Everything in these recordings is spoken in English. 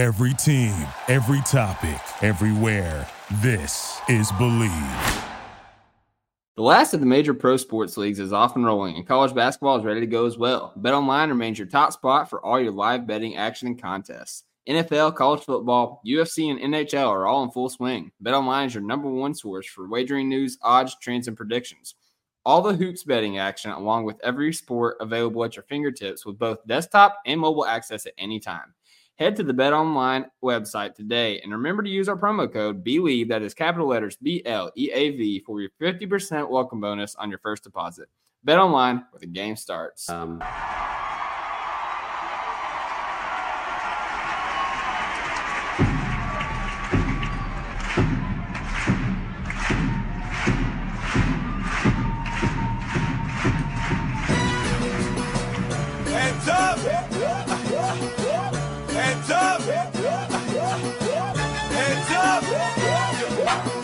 Every team, every topic, everywhere. This is Bleav. The last of the major pro sports leagues is off and rolling, and college basketball is ready to go as well. BetOnline remains your top spot for all your live betting action and contests. NFL, college football, UFC, and NHL are all in full swing. BetOnline is your number one source for wagering news, odds, trends, and predictions. All the hoops betting action, along with every sport available at your fingertips with both desktop and mobile access at any time. Head to the Bet Online website today and remember to use our promo code BLEAV, that is capital letters B L E A V, for your 50% welcome bonus on your first deposit. Bet Online where the game starts. Um, Hands up! Hands up!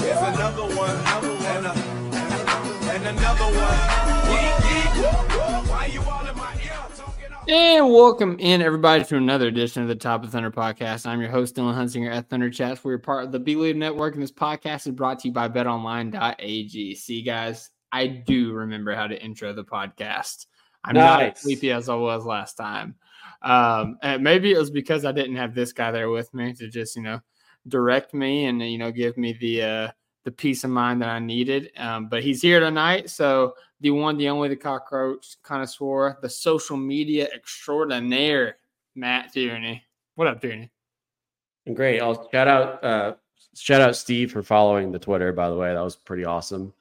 Here's another one, and, a, uh, and another one. Yeet, yeet. Why you all in my ear And welcome in everybody to another edition of the Top of Thunder podcast. I'm your host, Dylan Hunsinger at Thunder Chats. We're part of the Bleav Network, and this podcast is brought to you by betonline.ag. See, guys, I do remember how to intro the podcast. I'm not as sleepy as I was last time. Um, and maybe it was because I didn't have this guy there with me to just, you know, direct me and you know give me the uh the peace of mind that I needed. Um, but he's here tonight, so the one, the only, the cockroach connoisseur, the social media extraordinaire, Matt Tierney. What up, Tierney? great. I'll shout out uh, shout out Steve for following the Twitter. By the way, that was pretty awesome.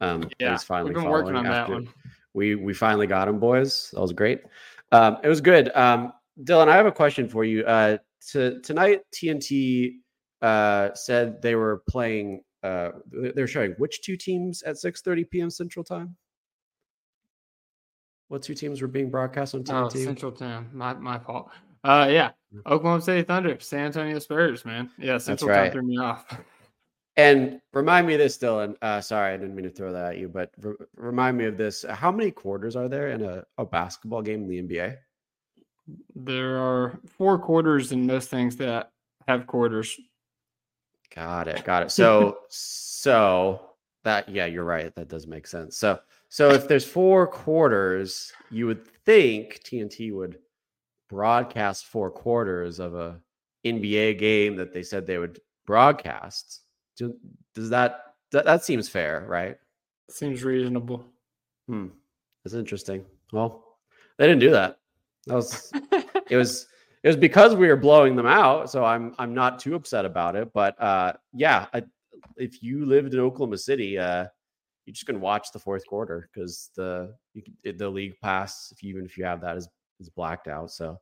Um, Yeah, he's finally we've been working following on that one. We we finally got him, boys. That was great. Um, it was good. Um, Dylan, I have a question for you. Uh, to, tonight, TNT uh, said they were playing. Uh, they're showing which two teams at 6:30 p.m. Central Time. What two teams were being broadcast on Oh, TNT? Central Time. My my fault. Uh, yeah, Oklahoma City Thunder, San Antonio Spurs, man. Yeah, Central Time right. threw me off. And remind me of this, Dylan. Uh, sorry, I didn't mean to throw that at you, but re- remind me of this. How many quarters are there in a, a basketball game in the NBA? There are four quarters in most things that have quarters. Got it. Got it. So, so that, yeah, you're right. That does make sense. So, so if there's four quarters, you would think TNT would broadcast four quarters of a NBA game that they said they would broadcast. Do- Does that, that, that seems fair, right? Seems reasonable. Hmm. That's interesting. Well, they didn't do that. That was it was it was because we were blowing them out. So I'm I'm not too upset about it. But uh yeah, I, if you lived in Oklahoma City, uh you just can watch the fourth quarter because the you can, the league pass, if you, even if you have that, is is blacked out. So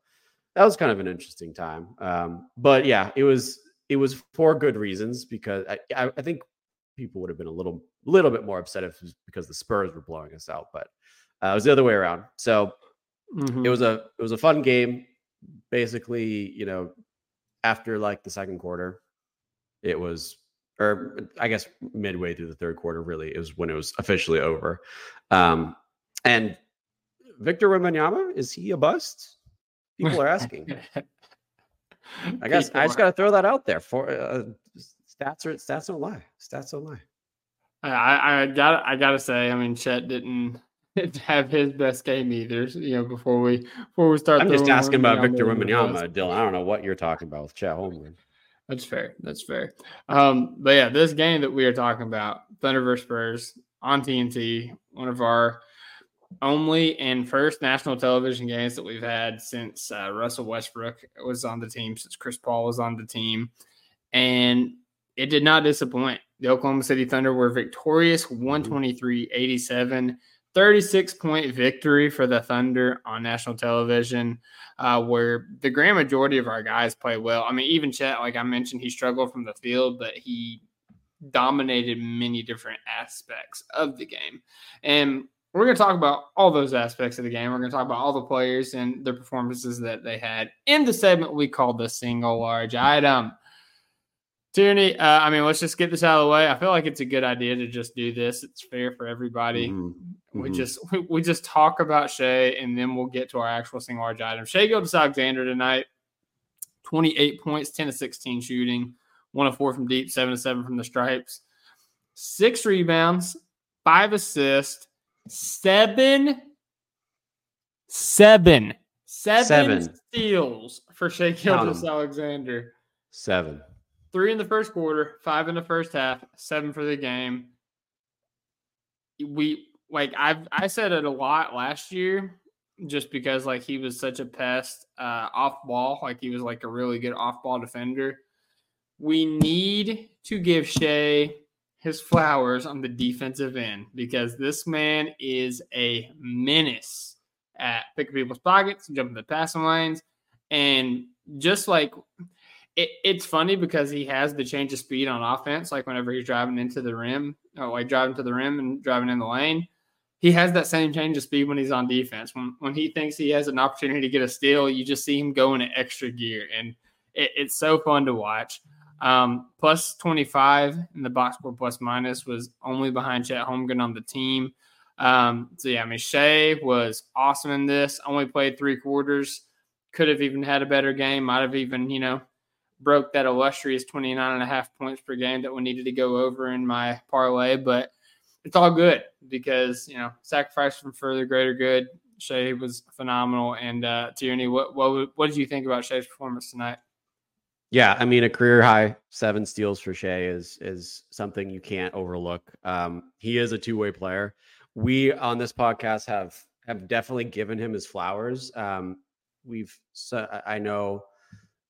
that was kind of an interesting time. Um, but yeah, it was it was for good reasons because I, I, I think people would have been a little little bit more upset if it was because the Spurs were blowing us out, but uh, it was the other way around. So Mhm. it was a it was a fun game. Basically, you know, after like the second quarter, it was or I guess midway through the third quarter, really, it was when it was officially over. Um, and Victor Wembanyama, is he a bust? People are asking. I guess I just got to throw that out there. For uh, stats are stats don't lie. Stats don't lie. I, I got I gotta say, I mean, Chet didn't have his best game either. You know, before we before we start. I'm just asking about Victor. Wembanyama, Dylan. I don't know what you're talking about with Chet Holmgren. That's fair. That's fair. Um, but yeah, this game that we are talking about, Thunder versus Spurs on TNT, one of our only and first national television games that we've had since uh, Russell Westbrook was on the team, since Chris Paul was on the team, and it did not disappoint. The Oklahoma City Thunder were victorious 123 87, 36 point victory for the Thunder on national television uh, where the grand majority of our guys play well. I mean, even Chet, like I mentioned, he struggled from the field, but he dominated many different aspects of the game. And we're going to talk about all those aspects of the game. We're going to talk about all the players and their performances that they had in the segment we called the single large item. Tierney, uh, I mean, let's just get this out of the way. I feel like it's a good idea to just do this. It's fair for everybody. Mhm. We Mhm. just we, we just talk about Shea and then we'll get to our actual single large item. Shea Gilgeous-Alexander tonight, 28 points, 10 to 16 shooting, one of four from deep, seven to seven from the stripes, six rebounds, five assists, seven, seven, seven, Seven. steals for Shea. Gilgeous-Alexander. Seven. Three in the first quarter, five in the first half, seven for the game. We like I've I said it a lot last year just because like he was such a pest uh off ball, like he was like a really good off ball defender. We need to give Shea his flowers on the defensive end because this man is a menace at picking people's pockets, jumping the passing lanes, and just like it, it's funny because he has the change of speed on offense. Like whenever he's driving into the rim, or like driving to the rim and driving in the lane, he has that same change of speed when he's on defense. When when he thinks he has an opportunity to get a steal, you just see him go in an extra gear, and it, it's so fun to watch. Um, plus 25 in the box score plus minus was only behind Chet Holmgren on the team. Um, so yeah, I mean Shea was awesome in this. Only played three quarters. Could have even had a better game. Might have even, you know, broke that illustrious 29 and a half points per game that we needed to go over in my parlay, but it's all good because, you know, sacrifice from further greater good. Shea was phenomenal. And uh Tierney, what what what did you think about Shea's performance tonight? Yeah, I mean a career high seven steals for Shea is is something you can't overlook. Um, he is a two way player. We on this podcast have have definitely given him his flowers. Um, we've so I I know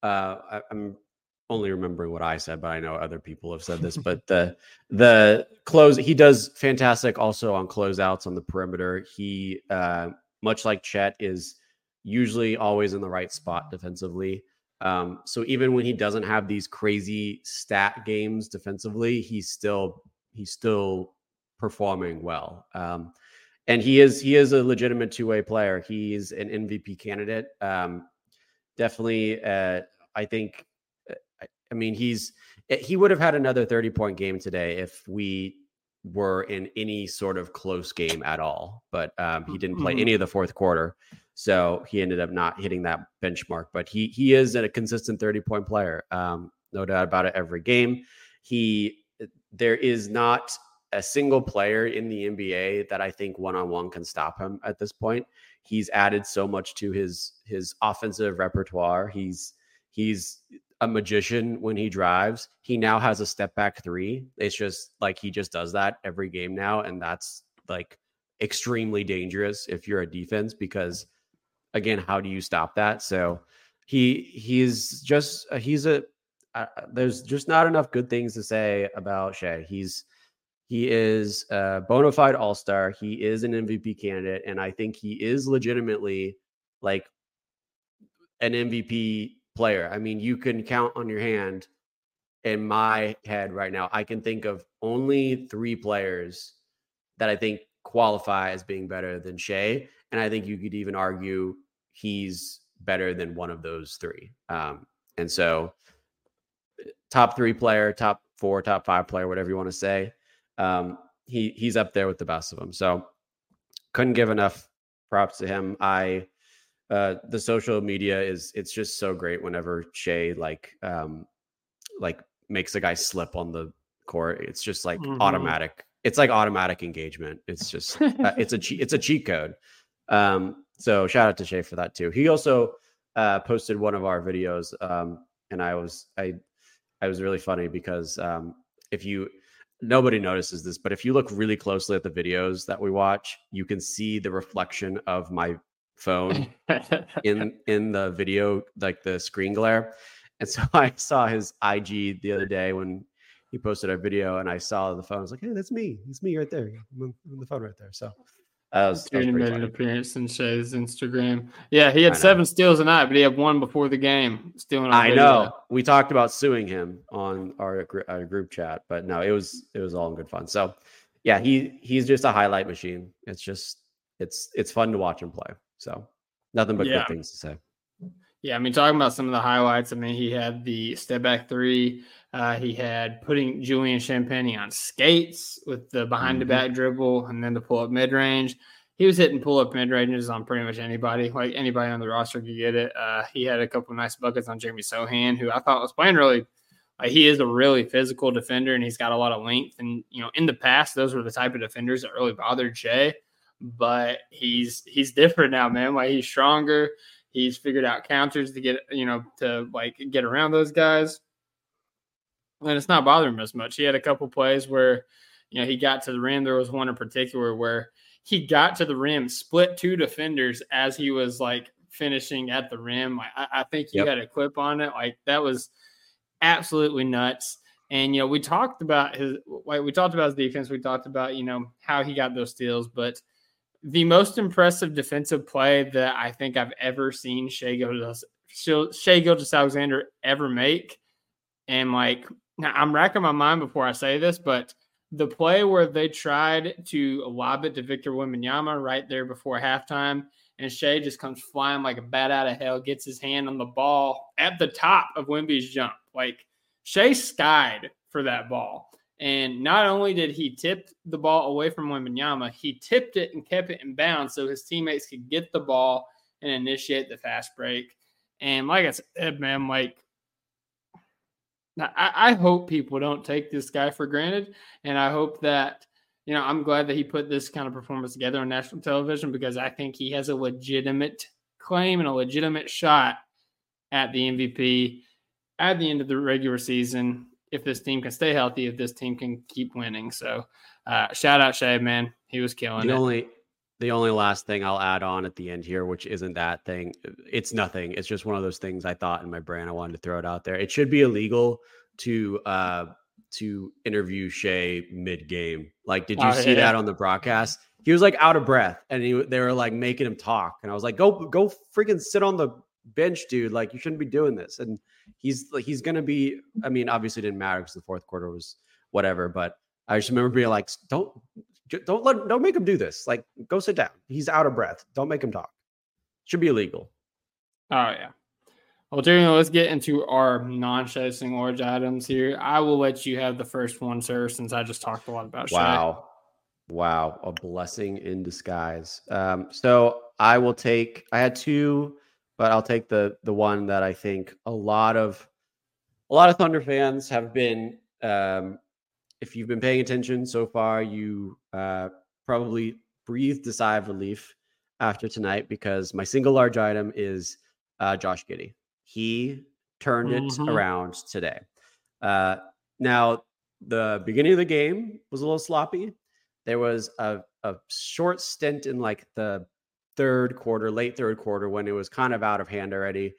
uh, I'm only remembering what I said, but I know other people have said this. but the the close he does fantastic also on closeouts on the perimeter. He uh, much like Chet is usually always in the right spot defensively. Um, so even when he doesn't have these crazy stat games defensively, he's still he's still performing well. Um, and he is he is a legitimate two way player. He's an MVP candidate. Um, definitely, uh, I think. uh, I, mean, he's eh, he would have had another thirty point game today if we were in any sort of close game at all. But um, he didn't play Mhm. any of the fourth quarter, so he ended up not hitting that benchmark. But he he is a consistent thirty point player, um, no doubt about it. Every game, he there is not a single player in the NBA that I think one on one can stop him at this point. He's added so much to his his offensive repertoire. He's he's a magician when he drives. He now has a step back three. It's just like he just does that every game now, and that's like extremely dangerous if you're a defense because again, how do you stop that? So he he's just uh, he's a uh, there's just not enough good things to say about Shea. He's he is a bona fide all star. He is an MVP candidate, and I think he is legitimately like an MVP player. I mean, you can count on your hand. In my head right now, I can think of only three players that I think qualify as being better than Shea, and I think you could even argue he's better than one of those three. Um, and so, top three player, top four, top five player, whatever you want to say um, he he's up there with the best of them. So couldn't give enough props to him. I uh, the social media is it's just so great whenever Shay like um, like makes a guy slip on the court. It's just like Mhm. automatic. It's like automatic engagement. It's just uh, it's a cheat it's a cheat code. Um, so shout out to Shay for that too. He also uh, posted one of our videos, um, and I was I I was really funny because um, if you nobody notices this, but if you look really closely at the videos that we watch, you can see the reflection of my phone in in the video, like the screen glare. And so I saw his IG the other day when he posted a video, and I saw the phone. I was like, "Hey, that's me. It's me right there. I'm on, I'm on the phone right there." So that was, that was pretty an appearance in Shay's Instagram. Yeah, he had seven steals a night, but he had one before the game. Stealing. I video. know. We talked about suing him on our, our group chat, but no, it was it was all in good fun. So, yeah, he he's just a highlight machine. It's just it's it's fun to watch him play. So, nothing but Yeah. good things to say. Yeah, I mean, talking about some of the highlights. I mean, he had the step back three. Uh, he had putting Julian Champagnie on skates with the behind the back dribble and then the pull up mid range. he was hitting pull up mid ranges on pretty much anybody. Like anybody on the roster could get it. Uh, he had a couple nice buckets on Jeremy Sochan, who I thought was playing really. Like he is a really physical defender, and he's got a lot of length. And you know, in the past, those were the type of defenders that really bothered Shai. But he's he's different now, man. Like he's stronger. He's figured out counters to get you know to like get around those guys, and it's not bothering him as much. He had a couple plays where you know he got to the rim. There was one in particular where he got to the rim, split two defenders as he was like finishing at the rim. I, I think you Yep. had a clip on it. Like that was absolutely nuts. And you know, we talked about his like we talked about his defense. We talked about you know how he got those steals, but the most impressive defensive play that I think I've ever seen Shea Gilgeous Shea Gilgeous-Alexander ever make, and like I'm racking my mind before I say this, but the play where they tried to lob it to Victor Wembanyama right there before halftime, and Shea just comes flying like a bat out of hell, gets his hand on the ball at the top of Wemby's jump. Like Shea skied for that ball. And not only did he tip the ball away from Wembanyama, he tipped it and kept it in bounds so his teammates could get the ball and initiate the fast break. And like I said, man, like now, I, I hope people don't take this guy for granted. And I hope that, you know, I'm glad that he put this kind of performance together on national television because I think he has a legitimate claim and a legitimate shot at the MVP at the end of the regular season if this team can stay healthy, if this team can keep winning. So, uh, shout out Shea, man. He was killing The it. only the only last thing I'll add on at the end here, which isn't that thing, it's nothing. It's just one of those things I thought in my brain. I wanted to throw it out there. It should be illegal to uh to interview Shea mid game. Like, did you Oh, see yeah. that on the broadcast? He was like out of breath, and he, they were like making him talk, and I was like, "Go, go, freaking sit on the bench, dude! Like, you shouldn't be doing this." And he's he's gonna be. I mean, obviously, it didn't matter because the fourth quarter was whatever, but I just remember being like, "Don't Don't let don't make him do this. Like, go sit down. He's out of breath. Don't make him talk. Should be illegal. Oh yeah. Well, Jeremy, let's get into our non-chasing large items here. I will let you have the first one, sir, since I just talked a lot about Shea. Wow. Wow. A blessing in disguise. Um, so I will take I had two, but I'll take the the one that I think a lot of a lot of Thunder fans have been um if you've been paying attention so far, you uh probably breathed a sigh of relief after tonight because my single large item is uh Josh Giddey. He turned it Mhm. around today. Uh now the beginning of the game was a little sloppy. There was a, a short stint in like the third quarter, late third quarter, when it was kind of out of hand already,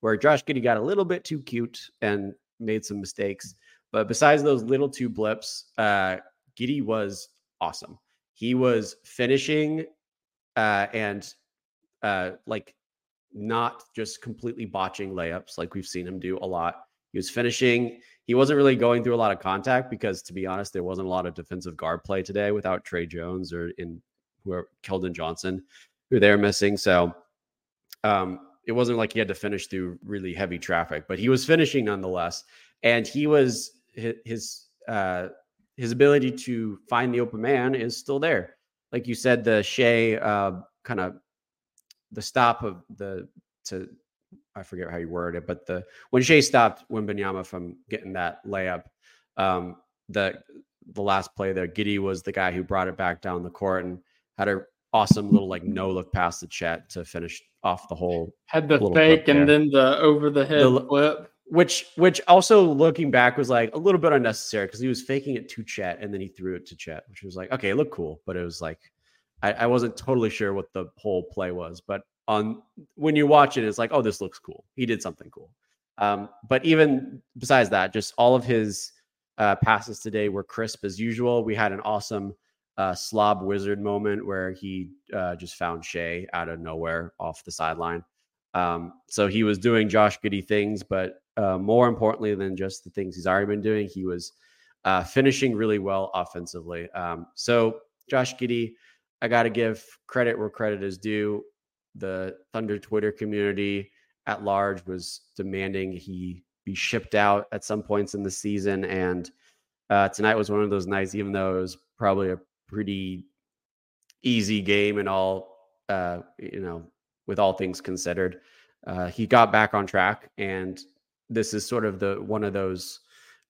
where Josh Giddey got a little bit too cute and made some mistakes. But besides those little two blips, uh, Giddey was awesome. He was finishing uh, and uh, like not just completely botching layups like we've seen him do a lot. He was finishing. He wasn't really going through a lot of contact because, to be honest, there wasn't a lot of defensive guard play today without Tre Jones or in whoever Keldon Johnson, who they're missing. So um, it wasn't like he had to finish through really heavy traffic, but he was finishing nonetheless. And he was his uh, his ability to find the open man is still there. Like you said, the Shea uh, kind of the stop of the to I forget how you word it, but the when Shea stopped Wembanyama from getting that layup, um, the the last play there, Giddey was the guy who brought it back down the court and had a awesome little like no look past the Chet to finish off the whole Had the fake and then the over the head The- flip. which which also looking back was like a little bit unnecessary because he was faking it to Chet and then he threw it to Chet which was like okay, it looked cool, but it was like I, I wasn't totally sure what the whole play was. But on when you watch it, it's like oh, this looks cool. He did something cool. Um, but even besides that, just all of his uh, passes today were crisp as usual. We had an awesome uh, slob wizard moment where he uh, just found Shea out of nowhere off the sideline. Um, so he was doing Josh Giddey things, but uh, more importantly than just the things he's already been doing, he was uh, finishing really well offensively. Um, so Josh Giddey, I got to give credit where credit is due. The Thunder Twitter community at large was demanding he be shipped out at some points in the season, and uh, tonight was one of those nights. Even though it was probably a pretty easy game and all uh, you know, with all things considered. Uh, he got back on track, and this is sort of the one of those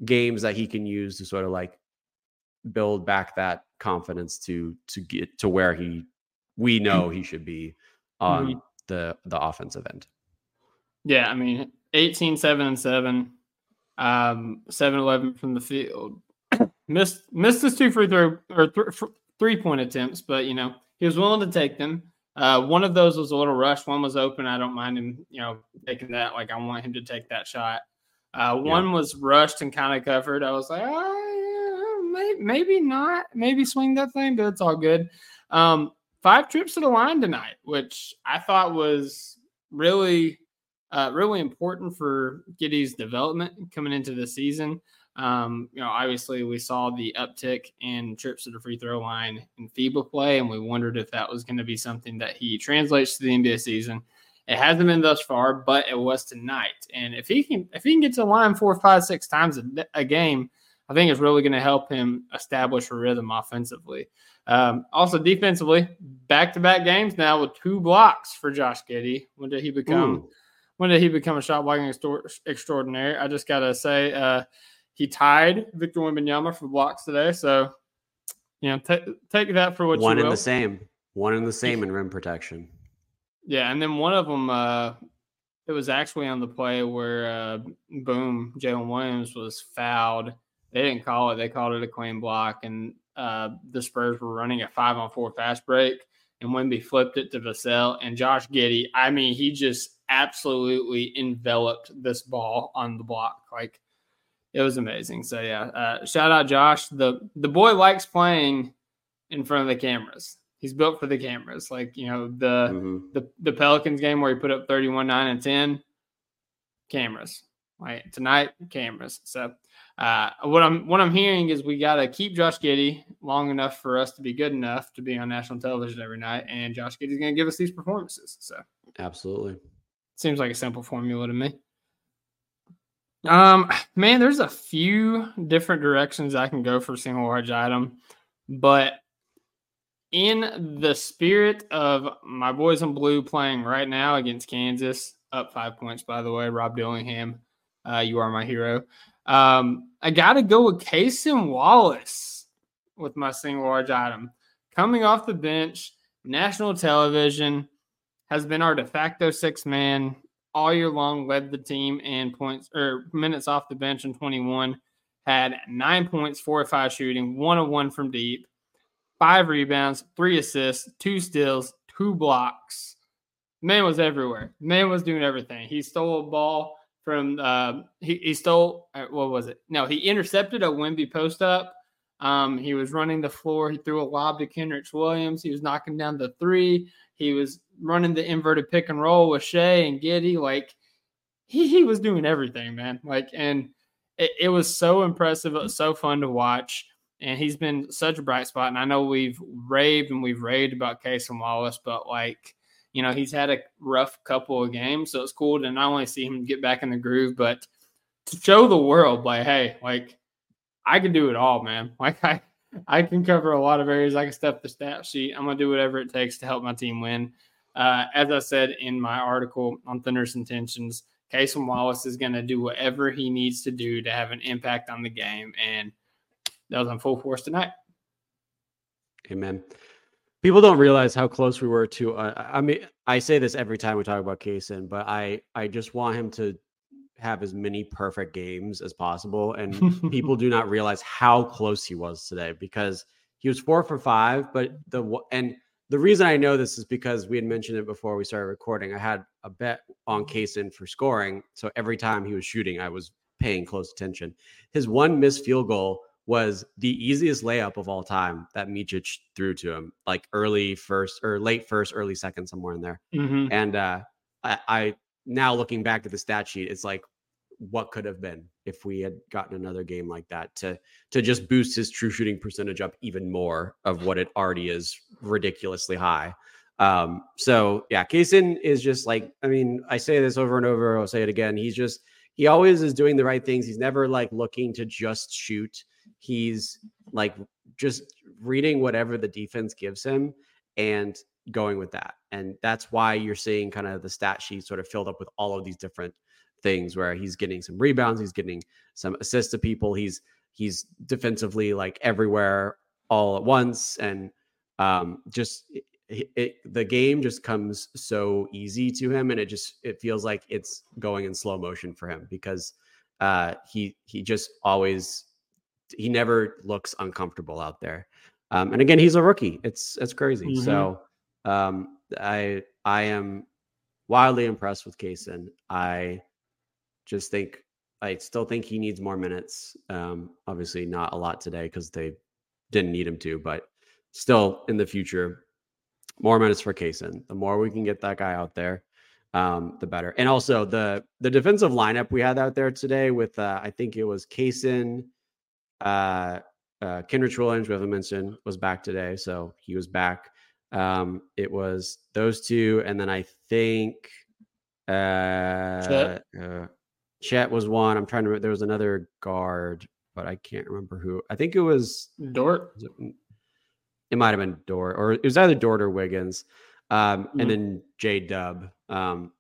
games that he can use to sort of like build back that confidence to to get to where he we know he should be on Mhm. the the offensive end. Yeah, I mean, 18, 7 and 7, um, 7 11 from the field. Missed missed his two free throw or th- three point attempts, but you know, he was willing to take them. Uh, one of those was a little rushed. One was open. I don't mind him, you know, taking that. Like I want him to take that shot. Uh, one was rushed and kind of covered. I was like, oh, yeah, maybe, maybe not. Maybe swing that thing, but it's all good. Um, five trips to the line tonight, which I thought was really, uh, really important for Giddey's development coming into the season. Um, you know, obviously we saw the uptick in trips to the free throw line in FIBA play, and we wondered if that was going to be something that he translates to the NBA season. It hasn't been thus far, but it was tonight. And if he can, if he can get to the line four, five, six times a, a game, I think it's really going to help him establish a rhythm offensively. Um, also, defensively, back-to-back games now with two blocks for Josh Giddey. When did he become? Ooh. When did he become a shot blocking extraordinary? I just gotta say, uh, he tied Victor Wembanyama for blocks today. So, you know, ta- take that for what One you and will. the same. One in the same in rim protection. Yeah, and then one of them, uh, it was actually on the play where, uh, boom, Jalen Williams was fouled. They didn't call it; they called it a clean block, and uh, the Spurs were running a five on four fast break, and Wemby flipped it to Vassell and Josh Giddey. I mean, he just absolutely enveloped this ball on the block, like it was amazing. So yeah, uh, shout out Josh. the The boy likes playing in front of the cameras. He's built for the cameras, like you know the Mhm. the the Pelicans game where he put up 31, 9, and 10. Cameras. Right. Tonight, cameras. So uh what I'm what I'm hearing is we gotta keep Josh Giddey long enough for us to be good enough to be on national television every night. And Josh Giddey's gonna give us these performances. So Absolutely. seems like a simple formula to me. Um, man, there's a few different directions I can go for single large item, but in the spirit of my boys in blue playing right now against Kansas, up five points, by the way, Rob Dillingham, uh, you are my hero. Um, I got to go with Cason Wallace with my single large item. Coming off the bench, national television, has been our de facto six man all year long, led the team in points or minutes off the bench in 21, had nine points, four or five shooting, one of one from deep, five rebounds, three assists, two steals, two blocks. Man was everywhere. Man was doing everything. He stole a ball from uh, he, he stole uh, what was it? No, he intercepted a Wemby post up. Um, he was running the floor. He threw a lob to Kenrich Williams. He was knocking down the three. He was running the inverted pick and roll with Shea and Giddey. Like he he was doing everything, man. Like and it, it was so impressive. It was so fun to watch. And he's been such a bright spot. And I know we've raved and we've raved about Cason Wallace, but like, you know, he's had a rough couple of games. So it's cool to not only see him get back in the groove, but to show the world, like, hey, like I can do it all, man. Like I I can cover a lot of areas. I can step the stat sheet. I'm gonna do whatever it takes to help my team win. Uh, as I said in my article on Thunder's Intentions, Cason Wallace is gonna do whatever he needs to do to have an impact on the game, and that was on full force tonight. Amen. People don't realize how close we were to. Uh, I mean, I say this every time we talk about Cason, but I I just want him to have as many perfect games as possible, and people do not realize how close he was today because he was four for five. But the and the reason I know this is because we had mentioned it before we started recording. I had a bet on Cason for scoring, so every time he was shooting, I was paying close attention. His one missed field goal was the easiest layup of all time that Micic threw to him, like early first or late first, early second, somewhere in there. Mhm. And uh, I, I now looking back at the stat sheet, it's like what could have been if we had gotten another game like that to to just boost his true shooting percentage up even more of what it already is ridiculously high. Um, so yeah, Cason is just like I mean, I say this over and over. I'll say it again. He's just he always is doing the right things. He's never like looking to just shoot. He's like just reading whatever the defense gives him and going with that. And that's why you're seeing kind of the stat sheet sort of filled up with all of these different things where he's getting some rebounds, he's getting some assists to people, he's he's defensively like everywhere all at once and um just it, it, the game just comes so easy to him and it just it feels like it's going in slow motion for him because uh he he just always he never looks uncomfortable out there um and again he's a rookie it's it's crazy Mhm. so um i i am wildly impressed with Cason. i just think i still think he needs more minutes um obviously not a lot today because they didn't need him to but still in the future more minutes for Cason. The more we can get that guy out there, um, the better. And also the the defensive lineup we had out there today with uh, I think it was Cason, uh, uh, Kenrich Williams, we haven't mentioned, was back today, so he was back. Um, it was those two, and then I think uh, Chet. was one. I'm trying to. remember. There was another guard, but I can't remember who. I think it was Dort. was it, it might have been Dort or it was either Dort or Wiggins. Um, Mhm. and then J Dub. Um,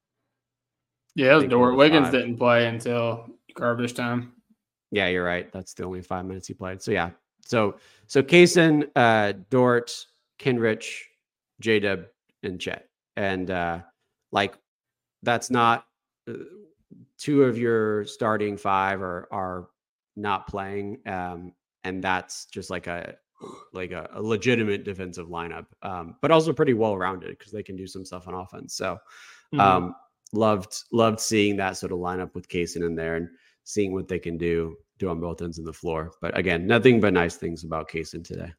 Yeah, it was Dort. Wiggins five. didn't play until garbage time. yeah, you're right. That's the only five minutes he played. So yeah. So so Cason, uh, Dort, Kenrich, J Dub, and Chet. And uh like that's not uh, two of your starting five are are not playing. Um, and that's just like a like a, a legitimate defensive lineup, um, but also pretty well rounded because they can do some stuff on offense. So Mhm. um, loved loved seeing that sort of lineup with Cason in there and seeing what they can do do on both ends of the floor. But again, nothing but nice things about Cason today.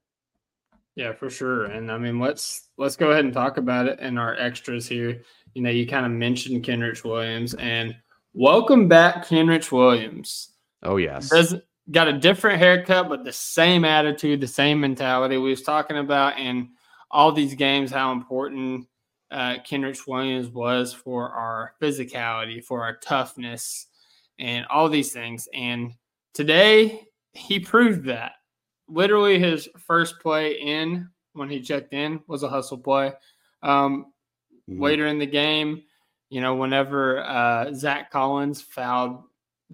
Yeah, for sure. And I mean, let's let's go ahead and talk about it in our extras here. You know, you kind of mentioned Kenrich Williams, and welcome back, Kenrich Williams. Oh yes, Does got a different haircut, but the same attitude, the same mentality. We was talking about in all these games how important uh, Kenrich Williams was for our physicality, for our toughness, and all these things. And today he proved that. Literally, his first play in when he checked in was a hustle play. Um, Mhm. later in the game, you know, whenever uh, Zach Collins fouled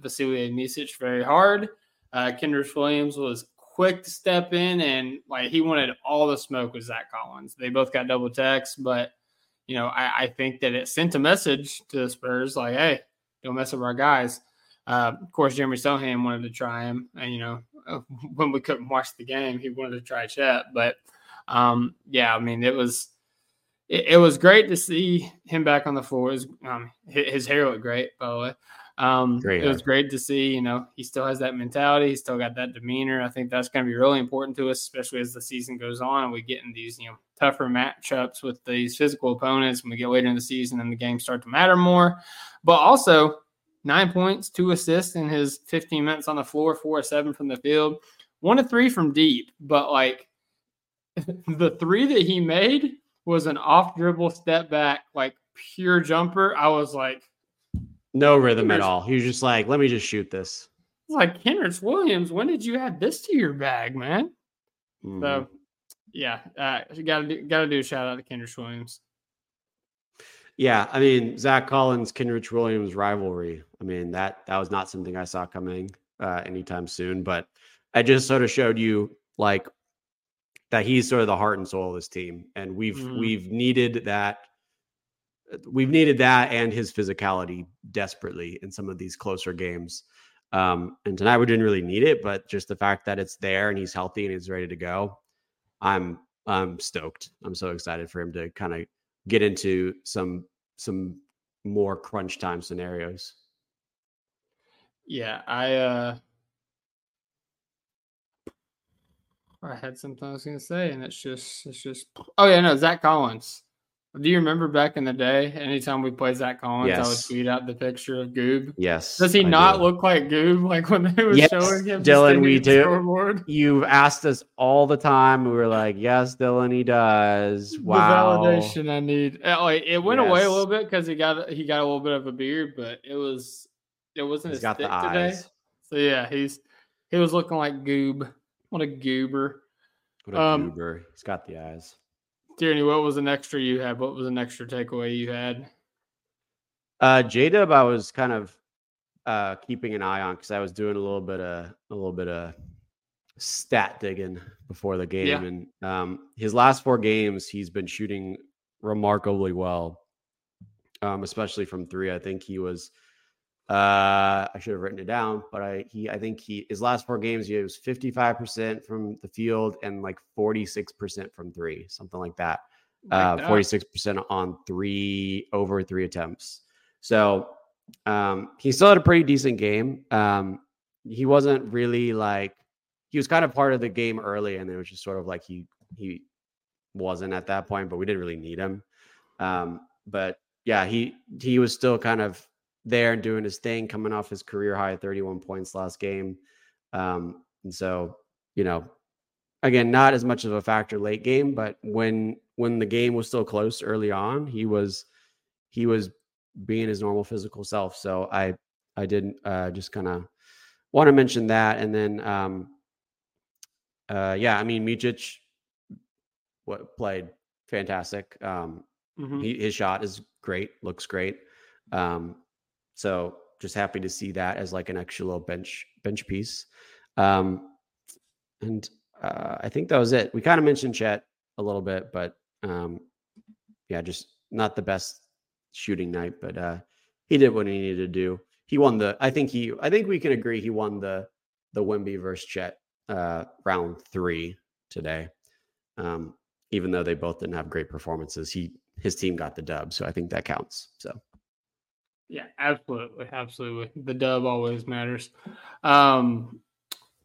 Vasilije Micic very hard, uh, Kenrich Williams was quick to step in and like he wanted all the smoke with Zach Collins. They both got double text, but you know, I, I think that it sent a message to the Spurs like, hey, don't mess with our guys. Uh, of course, Jeremy Sochan wanted to try him, and you know, when we couldn't watch the game, he wanted to try Chet. But um, yeah, I mean, it was it, it was great to see him back on the floor. Was, um, his, his hair looked great, by the way. Um, Great it was great to see. You know, he still has that mentality. He's still got that demeanor. I think that's going to be really important to us, especially as the season goes on and we get in these you know tougher matchups with these physical opponents when we get later in the season and the games start to matter more. But also nine points, two assists in his 15 minutes on the floor, four or seven from the field, one to three from deep. But like the three that he made was an off dribble step back, like pure jumper. I was like, no rhythm at all. He was just like, let me just shoot this. it's like Kenrich Williams. When did you add this to your bag, man? Mhm. So, yeah, uh, got to do, got to do a shout out to Kenrich Williams. Yeah, I mean Zach Collins, Kenrich Williams rivalry. I mean that that was not something I saw coming uh, anytime soon, but I just sort of showed you like that he's sort of the heart and soul of this team, and we've Mhm. we've needed that. We've needed that and his physicality desperately in some of these closer games. Um, and tonight we didn't really need it, but just the fact that it's there and he's healthy and he's ready to go, I'm I'm stoked. I'm so excited for him to kind of get into some some more crunch time scenarios. Yeah, I uh I had something I was gonna say, and it's just it's just oh yeah, no, Zach Collins. Do you remember back in the day, anytime we played Zach Collins, I would tweet out the picture of Goob. Yes. Does he I not do. look like Goob like when they were Yes, showing him Dylan, we do. scoreboard? You've asked us all the time. We were like, "Yes, Dylan, he does." Wow. The validation I need. Uh, Like it went away a little bit because he got he got a little bit of a beard, but it was it wasn't He's as got thick the today. So yeah, he's he was looking like Goob. What a goober. What a Um, goober. He's got the eyes. Tierney, what was an extra you had? What was an extra takeaway you had? Uh, J Dub, I was kind of uh, keeping an eye on because I was doing a little bit of a little bit of stat digging before the game, Yeah. and um, his last four games, he's been shooting remarkably well, um, especially from three. I think he was. Uh, I should have written it down, but I he I think he his last four games he was fifty five percent from the field and like forty six percent from three, something like that Like that. forty six percent on three over three attempts. So um, he still had a pretty decent game. Um, he wasn't really like he was kind of part of the game early, and it was just sort of like he he wasn't at that point, but we didn't really need him. Um, but yeah, he he was still kind of there and doing his thing, coming off his career high of 31 points last game. Um, and so, you know, again, not as much of a factor late game, but when when the game was still close early on, he was he was being his normal physical self. So I I didn't uh, just kind of want to mention that, and then um, uh, yeah, I mean Micic what played fantastic. Um, Mhm. he, his shot is great, looks great. Um, so just happy to see that as like an extra little bench bench piece. Um, and uh, I think that was it. We kind of mentioned Chet a little bit, but um, yeah, just not the best shooting night, but uh, he did what he needed to do. He won the. I think he. I think we can agree he won the the Wemby versus Chet uh, round three today. Um, even though they both didn't have great performances, he his team got the dub, so I think that counts. So Yeah, absolutely, absolutely. The dub always matters. Um,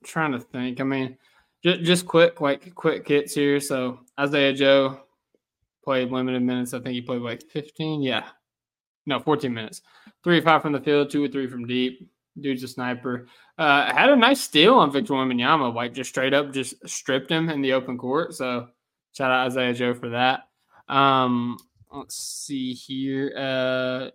trying to think. I mean, just just quick, like quick hits here. So Isaiah Joe played limited minutes. I think he played like 15. Yeah, no, 14 minutes. Three or five from the field, two or three from deep. Dude's a sniper. Uh, had a nice steal on Victor Wembanyama, like just straight up, just stripped him in the open court. So shout out Isaiah Joe for that. Um, let's see here. Uh,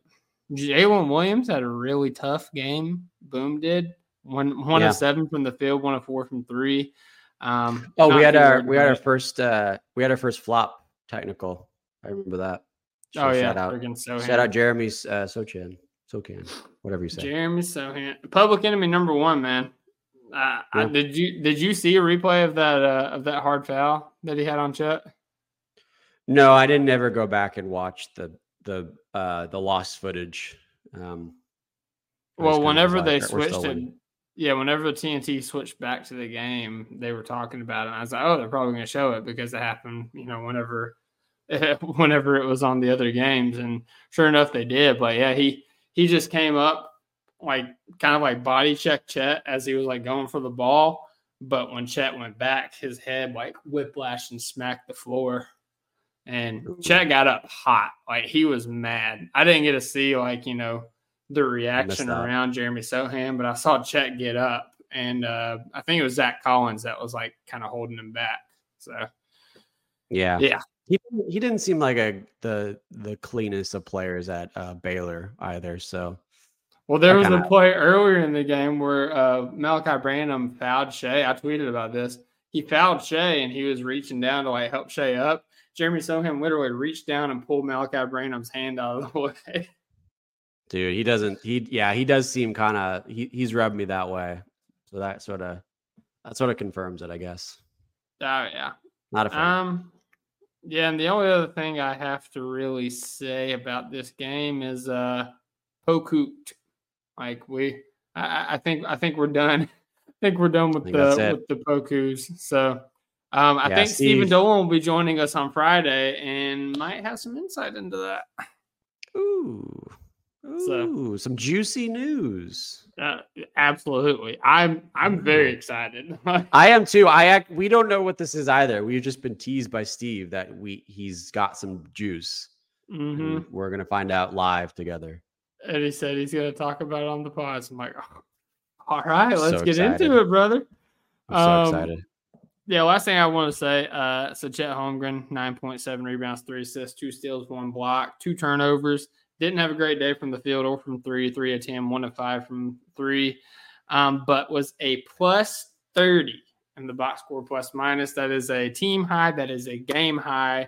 Jalen Williams had a really tough game. Boom did one one Yeah. of seven from the field, one of four from three. Um, Oh, we had our we had our first uh we had our first flop technical. I remember that. So Oh yeah, shout out Sochan. shout out Jeremy's uh Sochan. Socan, whatever you say. Jeremy Sochan, public enemy number one, man. Uh, I, did you did you see a replay of that uh, of that hard foul that he had on Chet? No, I didn't ever go back and watch the the uh the lost footage. Um Well, whenever like, they switched it, winning." yeah, whenever TNT switched back to the game, they were talking about it. And I was like, oh, they're probably going to show it because it happened, you know, whenever, whenever it was on the other games. And sure enough, they did. But yeah, he he just came up like kind of like body check Chet as he was like going for the ball. But when Chet went back, his head like whiplashed and smacked the floor. And. Chet got up hot. Like he was mad. I didn't get to see like, you know, the reaction around Jeremy Sochan, but I saw Chet get up. And uh, I think it was Zach Collins that was like kind of holding him back. So Yeah. yeah. He didn't- he didn't seem like a the the cleanest of players at uh Baylor either. So Well, there I was a play earlier in the game where uh, Malachi Branham fouled Shea. I tweeted about this. He fouled Shea and he was reaching down to like help Shea up. Jeremy Sochan literally reached down and pulled Malachi Branham's hand out of the way. dude, he doesn't he yeah, he does seem kind of he, he's rubbed me that way. So that sort of that sort of confirms it, I guess. Oh yeah. Not a fan. Um yeah, and the only other thing I have to really say about this game is uh Pokoot. Like we I, I think I think we're done. I think we're done with the with the Pokus. So um I Yeah, think Stephen Steve- Dolan will be joining us on Friday and might have some insight into that. Ooh. So- Ooh, some juicy news. Uh, absolutely. I'm I'm very excited. I am too. I act, we don't know what this is either. We've just been teased by Steve that we he's got some juice. hmm We're gonna find out live together. And he said he's gonna talk about it on the pod. So I'm like, oh, all right, let's So get excited. into it, brother. I'm so Um, excited. Yeah, last thing I want to say, uh, so Chet Holmgren, 9.7 rebounds, three assists, two steals, one block, two turnovers. Didn't have a great day from the field or from three, three of 10, one of five from three, um, but was a plus 30 in the box score plus minus. That is a team high, that is a game high.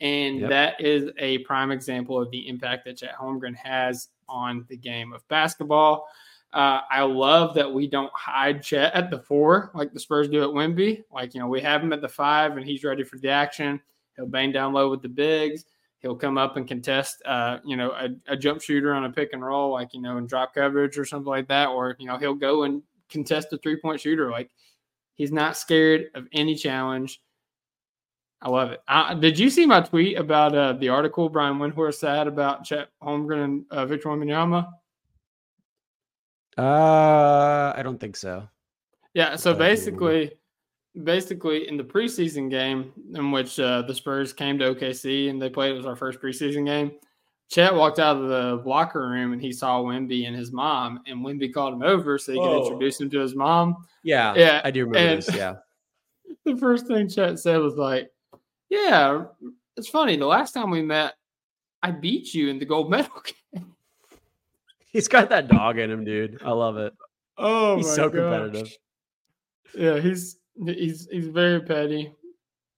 And Yep. that is a prime example of the impact that Chet Holmgren has on the game of basketball. Uh, I love that we don't hide Chet at the four like the Spurs do at Wemby. Like, you know, we have him at the five and he's ready for the action. He'll bang down low with the bigs. He'll come up and contest, uh, you know, a, a jump shooter on a pick and roll, like, you know, in drop coverage or something like that. Or, you know, he'll go and contest a three point shooter. Like, he's not scared of any challenge. I love it. Uh, did you see my tweet about uh, the article Brian Windhorst had about Chet Holmgren and uh, Victor Wembanyama? Uh, I don't think so. Yeah. So basically, basically in the preseason game in which uh, the Spurs came to OKC and they played, it was our first preseason game. Chet walked out of the locker room and he saw Wemby and his mom, and Wemby called him over so he could Oh. introduce him to his mom. Yeah, Yeah, I do remember and- this. Yeah, The first thing Chet said was like, "Yeah, it's funny. The last time we met, I beat you in the gold medal game." He's got that dog in him, dude. I love it. Oh, He's so gosh. competitive. Yeah, he's he's he's very petty,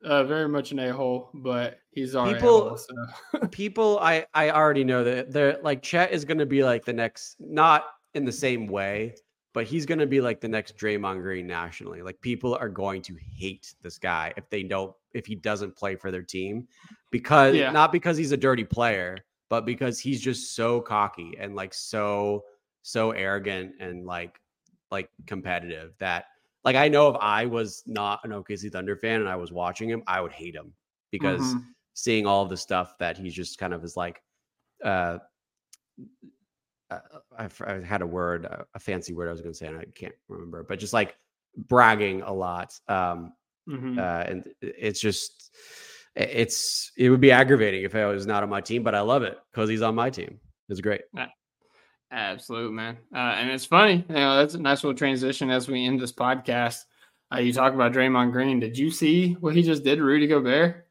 uh, very much an a hole, but he's all People-. So. People, I I already know that they're like Chet is going to be like the next, not in the same way, but he's going to be like the next Draymond Green nationally. Like people are going to hate this guy if they don't if he doesn't play for their team because Yeah. not because he's a dirty player, but because he's just so cocky and like so so arrogant and like like competitive that like I know if I was not an OKC Thunder fan and I was watching him, I would hate him because Mhm. seeing all the stuff that he's just kind of is like uh uh, I've, I had a word, uh, a fancy word I was going to say, and I can't remember, but just like bragging a lot. Um, Mhm. uh, and it's just, i- it's, it would be aggravating if I was not on my team, but I love it because he's on my team. It's great. Absolute man, uh, and it's funny. You know, that's a nice little transition as we end this podcast. Uh, you talk about Draymond Green. Did you see what he just did, Rudy Gobert?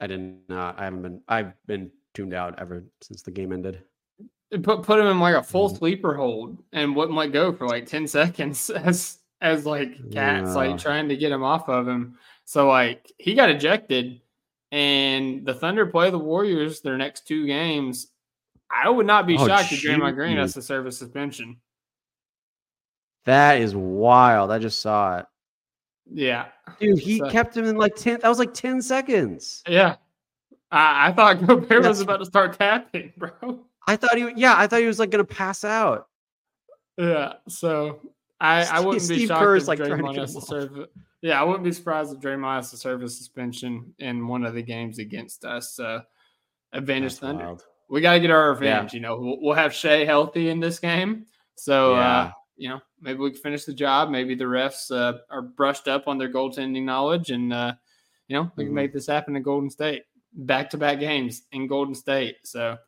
I didn't, uh, I haven't been, I've been tuned out ever since the game ended. It put put him in like a full Mhm. sleeper hold and wouldn't let go for like ten seconds as as like cats Yeah. like trying to get him off of him. So like he got ejected, and the Thunder play the Warriors their next two games. I would not be Oh, shocked if Draymond. Green has to serve a suspension. That is wild. I just saw it. Yeah, Dude, he So- kept him in like 10, that was like 10 seconds. yeah. I, I thought Gobert was about to start tapping, bro. I thought he, yeah, I thought he was like going to pass out. Yeah, so I, I wouldn't be Steve shocked Kerr's, if like, trying to Draymond get has to serve. Yeah, I wouldn't be surprised if Draymond has to serve a suspension in one of the games against us. Uh, advantage That's Thunder. wild. We got to get our Yeah. revenge. You know, we'll, we'll have Shai healthy in this game, so uh, you know maybe we can finish the job. Maybe the refs uh, are brushed up on their goaltending knowledge, and uh, you know we can Mhm. make this happen in Golden State. Back to back games in Golden State, so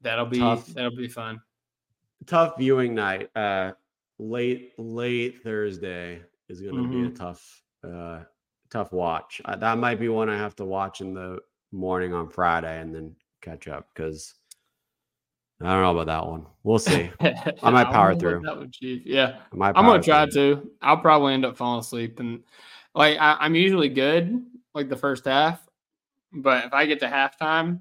that'll be Tough. that'll be fun. Tough viewing night. Uh, late, late Thursday is going to be Mm-hmm. a tough, uh, tough watch. That might be one I have to watch in the morning on Friday and then catch up because I don't know about that one. We'll see. I might power won't through. That. Yeah, I I'm gonna try through. to. I'll probably end up falling asleep, and like I, I'm usually good like the first half, but if I get to halftime,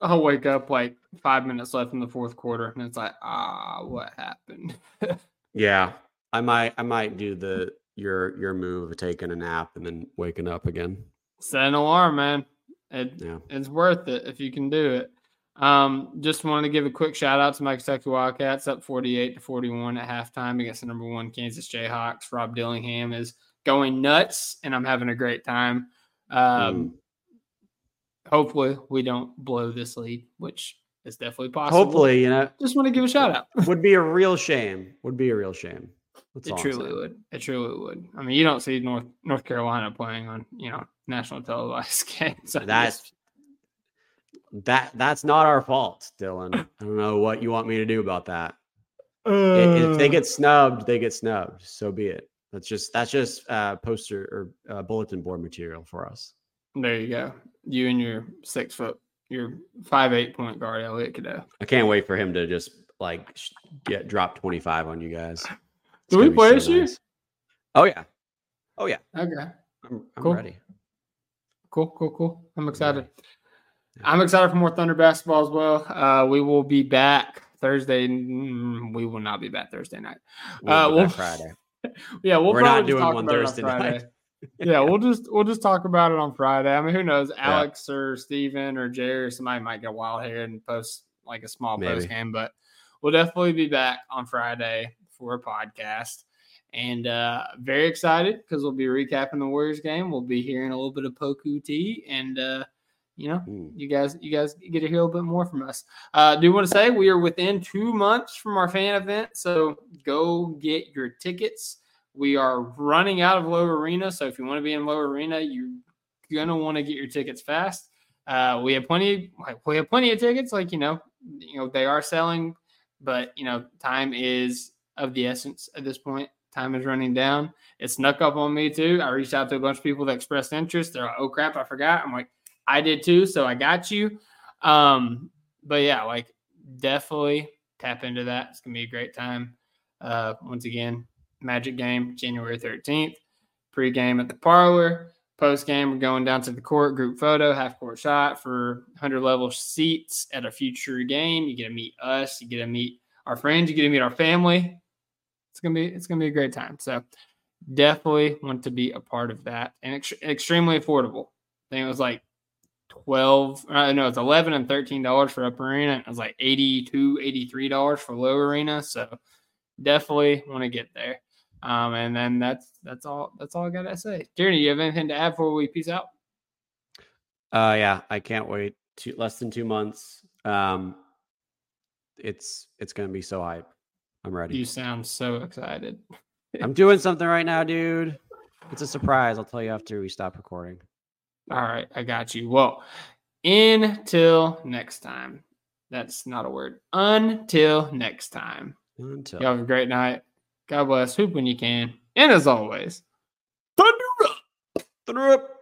I'll wake up like five minutes left in the fourth quarter, and it's like, ah, what happened? Yeah, I might. I might do the your your move of taking a nap and then waking up again. Set an alarm, man. It, Yeah. it's worth it if you can do it. Um, just wanted to give a quick shout out to my Kentucky Wildcats up 48 to 41 at halftime against the number one Kansas Jayhawks. Rob Dillingham is going nuts, and I'm having a great time. Um, Mm. Hopefully, we don't blow this lead, which is definitely possible. Hopefully, you know, just want to give a shout out. would be a real shame. Would be a real shame. That's It truly saying. would. It truly would. I mean, you don't see North North Carolina playing on you know national televised games. on That's that that's not our fault, Dylan. I don't know what you want me to do about that. I- If they Uh. get snubbed, they get snubbed. So be it. That's just that's just uh, poster or uh, bulletin board material for us. There you go. You and your six foot, your five eight point guard, Elliot Cadeau. I can't wait for him to just like get drop twenty five on you guys. It's Do we play so this year? nice. Oh yeah, oh yeah. Okay. I'm, I'm Cool. ready. cool, cool, cool. I'm excited. I'm excited for more Thunder basketball as well. Uh, we will be back Thursday. mm, We will not be back Thursday night. We'll Uh, do we'll- that Friday. Yeah, we'll We're probably not doing one about it on Thursday night. yeah, we'll just we'll just talk about it on Friday. I mean, who knows? Alex or Steven or Jerry or somebody might get wild here and post like a small Maybe. post game, but we'll definitely be back on Friday for a podcast. And uh very excited because we'll be recapping the Warriors game. We'll be hearing a little bit of Poku T and uh you know Mm. you guys you guys get to hear a little bit more from us uh do want to say we are within two months from our fan event so go get your tickets we are running out of low arena so if you want to be in low arena you're gonna want to get your tickets fast uh we have plenty like we have plenty of tickets like you know you know they are selling but you know time is of the essence at this point time is running down it snuck up on me too i reached out to a bunch of people that expressed interest they're like oh crap i forgot i'm like I did too, so I got you. Um, but yeah, like definitely tap into that. It's gonna be a great time. Uh, once again, Magic game January 13th, pre-game at the parlor, post game we're going down to the court, group photo, half court shot for 100 level seats at a future game. You get to meet us, you get to meet our friends, you get to meet our family. It's gonna be it's gonna be a great time. So definitely want to be a part of that and ex- extremely affordable. I think it was like 12 uh, no it's 11 and 13 dollars for upper arena it was like 82 83 dollars for low arena so definitely want to get there um and then that's that's all that's all i gotta say Jeremy, you have anything to add before we peace out Uh, yeah, I can't wait. Two, less than two months. Um, it's it's gonna be so hype. I'm ready. you sound so excited. I'm doing something right now, dude. It's a surprise. I'll tell you after we stop recording. all right i got you. Well until next time. That's not a word. Until next time. Until. You have a great night. God bless. Hoop when you can. And as always thunder up